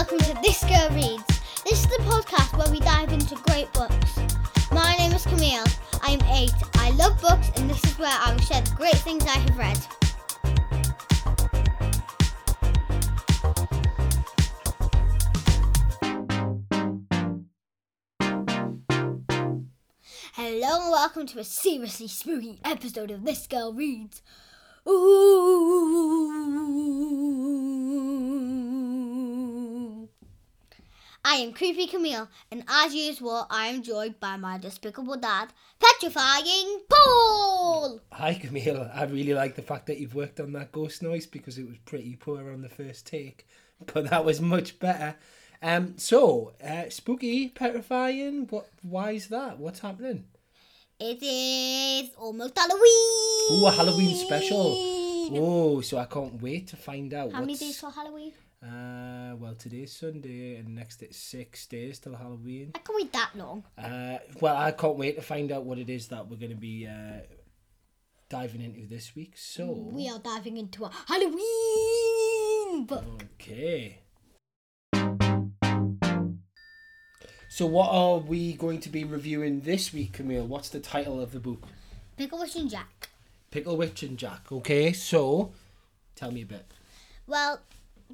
welcome to This Girl Reads. This is the podcast where we dive into great books. My name is Camille. I am eight. I love books, and this is where I will share the great things I have read. Hello and welcome to a seriously spooky episode of This Girl Reads. Ooh. I am Creepy Camille, and as usual, I am joined by my despicable dad, Petrifying Paul! Hi Camille, I really like the fact that you've worked on that ghost noise because it was pretty poor on the first take, but that was much better. Um, so uh, spooky, petrifying. What? Why is that? What's happening? It is almost Halloween! Oh, a Halloween special. Oh, so I can't wait to find out. How many what's- days till Halloween? Uh, well, today's Sunday, and next it's six days till Halloween. I can wait that long. Uh, well, I can't wait to find out what it is that we're going to be uh, diving into this week. So, We are diving into a Halloween book. Okay. So, what are we going to be reviewing this week, Camille? What's the title of the book? Picklewitch and Jack. Picklewitch and Jack. Okay, so tell me a bit. Well,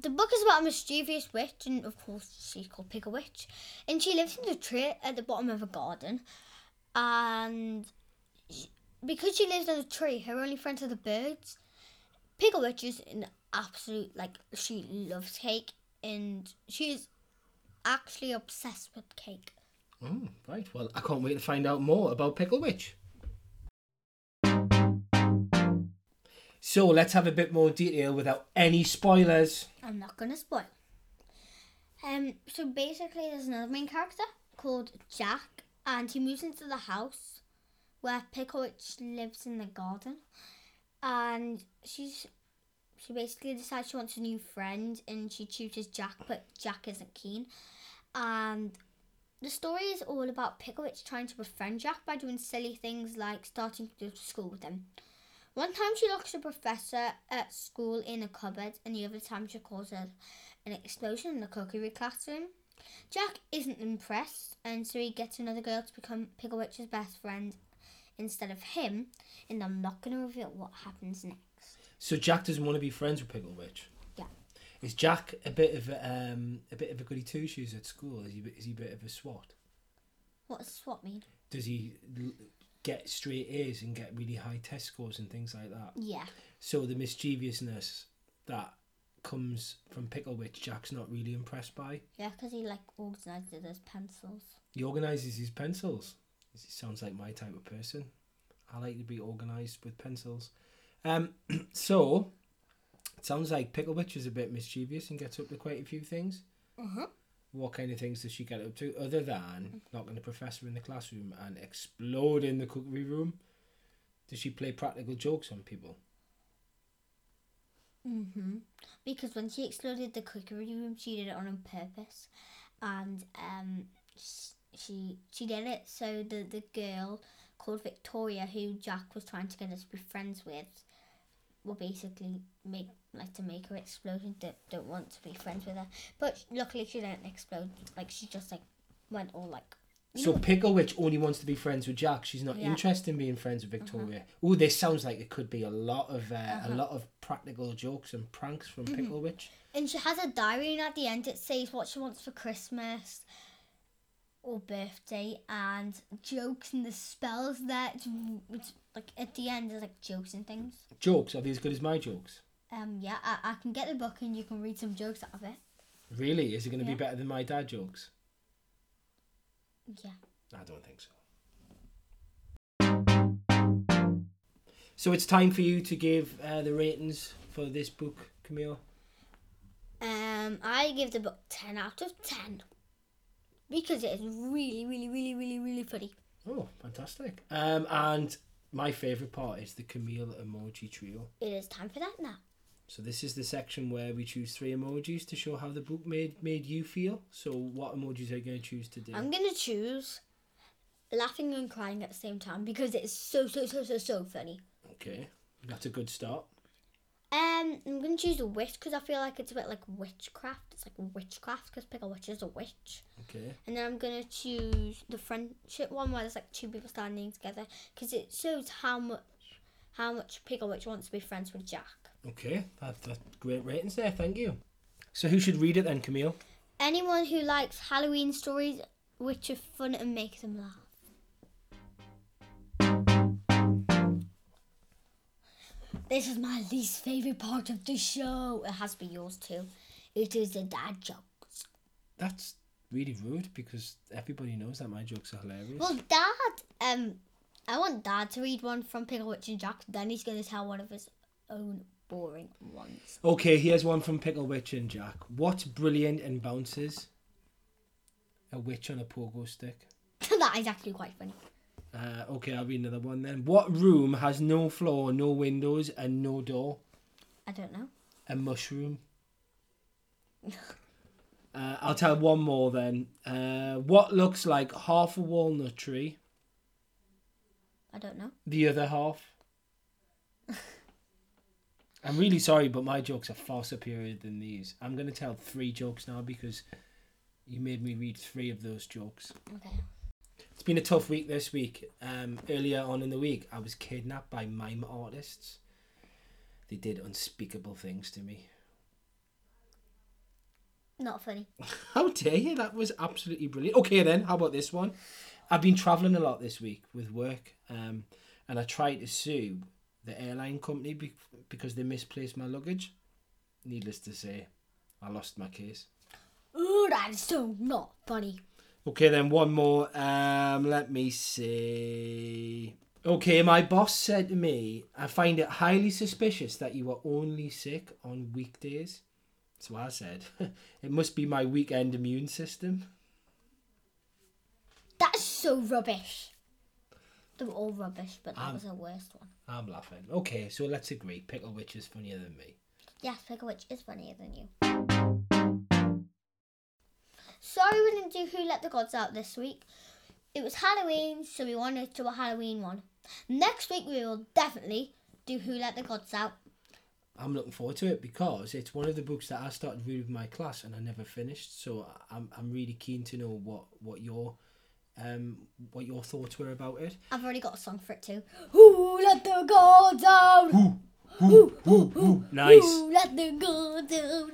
the book is about a mischievous witch, and of course, she's called Picklewitch. And she lives in a tree at the bottom of a garden. And she, because she lives in a tree, her only friends are the birds. Picklewitch is an absolute, like, she loves cake, and she's actually obsessed with cake. Oh, right. Well, I can't wait to find out more about Picklewitch. So, let's have a bit more detail without any spoilers. I'm not gonna spoil. Um, so basically, there's another main character called Jack, and he moves into the house where Picklewitch lives in the garden, and she's she basically decides she wants a new friend, and she chooses Jack, but Jack isn't keen, and the story is all about Picklewitch trying to befriend Jack by doing silly things like starting to go to school with him. One time she locks a professor at school in a cupboard, and the other time she causes an explosion in the cookery classroom. Jack isn't impressed, and so he gets another girl to become Picklewitch's best friend instead of him, and I'm not going to reveal what happens next. So, Jack doesn't want to be friends with Picklewitch. Yeah. Is Jack a bit of a, um, a bit of a goody two shoes at school? Is he is he a bit of a swat? What does SWAT mean? Does he get straight A's and get really high test scores and things like that? Yeah. So the mischievousness that comes from Picklewitch, Jack's not really impressed by. Yeah, because he like organizes his pencils. He organises his pencils. He sounds like my type of person. I like to be organised with pencils. Um, so it sounds like Picklewitch is a bit mischievous and gets up to quite a few things. Uh-huh. What kind of things does she get up to other than knocking the professor in the classroom and exploding the cookery room? Does she play practical jokes on people? Mm-hmm. Because when she exploded the cookery room, she did it on purpose, and um, she she did it so the the girl called Victoria, who Jack was trying to get us to be friends with, will basically make like to make her explode and don't, don't want to be friends with her. But luckily, she didn't explode. Like she just like went all like. So know- Picklewitch only wants to be friends with Jack. She's not Yeah. Uh-huh. interested in being friends with Victoria. Oh, this sounds like it could be a lot of uh, Uh-huh. a lot of practical jokes and pranks from Mm-hmm. Picklewitch. And she has a diary, and at the end it says what she wants for Christmas or birthday, and jokes and the spells there. It's, it's like at the end, there's like jokes and things. Jokes are they as good as my jokes? Um, yeah, I, I can get the book and you can read some jokes out of it. Really? Is it going to Yeah. be better than my dad jokes? Yeah. I don't think so. So it's time for you to give uh, the ratings for this book, Camille. Um, I give the book ten out of ten because it is really, really, really, really, really funny. Oh, fantastic! Um, and my favourite part is the Camille emoji trio. It is time for that now. So this is the section where we choose three emojis to show how the book made made you feel. So what emojis are you going to choose today? I'm gonna choose laughing and crying at the same time because it is so, so, so, so, so funny. Okay, that's a good start. Um, I'm gonna choose witch because I feel like it's a bit like witchcraft. It's like witchcraft because pick a witch is a witch. Okay. And then I'm gonna choose the friendship one where there's like two people standing together because it shows how much how much pick a witch wants to be friends with Jack. Okay. That, that's great ratings there. Thank you. So who should read it then, Camille? Anyone who likes Halloween stories which are fun and make them laugh. This is my least favourite part of the show. It has to be yours too. It is the dad jokes. That's really rude because everybody knows that my jokes are hilarious. Well, Dad, um, I want Dad to read one from Picklewitch and Jack. Then he's going to tell one of his own boring ones. Okay, here's one from Picklewitch and Jack. What's brilliant and bounces? A witch on a pogo stick. that is actually quite funny. Uh, okay, I'll read another one then. What room has no floor, no windows, and no door? I don't know. A mushroom. uh, I'll tell one more then. Uh, what looks like half a walnut tree, I don't know. the other half? I'm really sorry, but my jokes are far superior than these. I'm going to tell three jokes now because you made me read three of those jokes. Okay. It's been a tough week this week. Um, earlier on in the week, I was kidnapped by mime artists. They did unspeakable things to me. Not funny. How dare you? That was absolutely brilliant. Okay, then, how about this one? I've been travelling a lot this week with work, um, and I tried to sue the airline company be- because they misplaced my luggage. Needless to say, I lost my case. Ooh, that is so not funny. Okay, then one more. Um, let me see. Okay, my boss said to me, I find it highly suspicious that you are only sick on weekdays. So I said, it must be my weekend immune system. That's so rubbish. They were all rubbish, but that Um, was the worst one. I'm laughing. Okay, so let's agree. Picklewitch is funnier than me. Yes, Picklewitch is funnier than you. Sorry we didn't do Who Let the Gods Out this week. It was Halloween, so we wanted to do a Halloween one. Next week we will definitely do Who Let the Gods Out. I'm looking forward to it because it's one of the books that I started reading with my class and I never finished. So I'm I'm really keen to know what what your um what your thoughts were about it. I've already got a song for it too. Who let the gods out? Nice. Who let the gods out?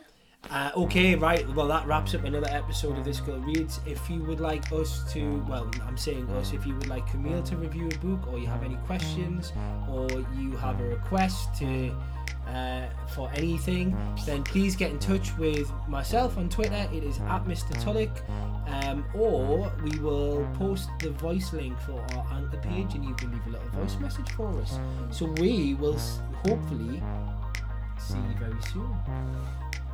Uh, okay, right. Well, that wraps up another episode of This Girl Reads. If you would like us to, well, I'm saying us, if you would like Camille to review a book, or you have any questions, or you have a request to uh, for anything, then please get in touch with myself on Twitter. It is at Mr. Tullock, um, or we will post the voice link for our anchor page, and you can leave a little voice message for us. So we will hopefully see you very soon.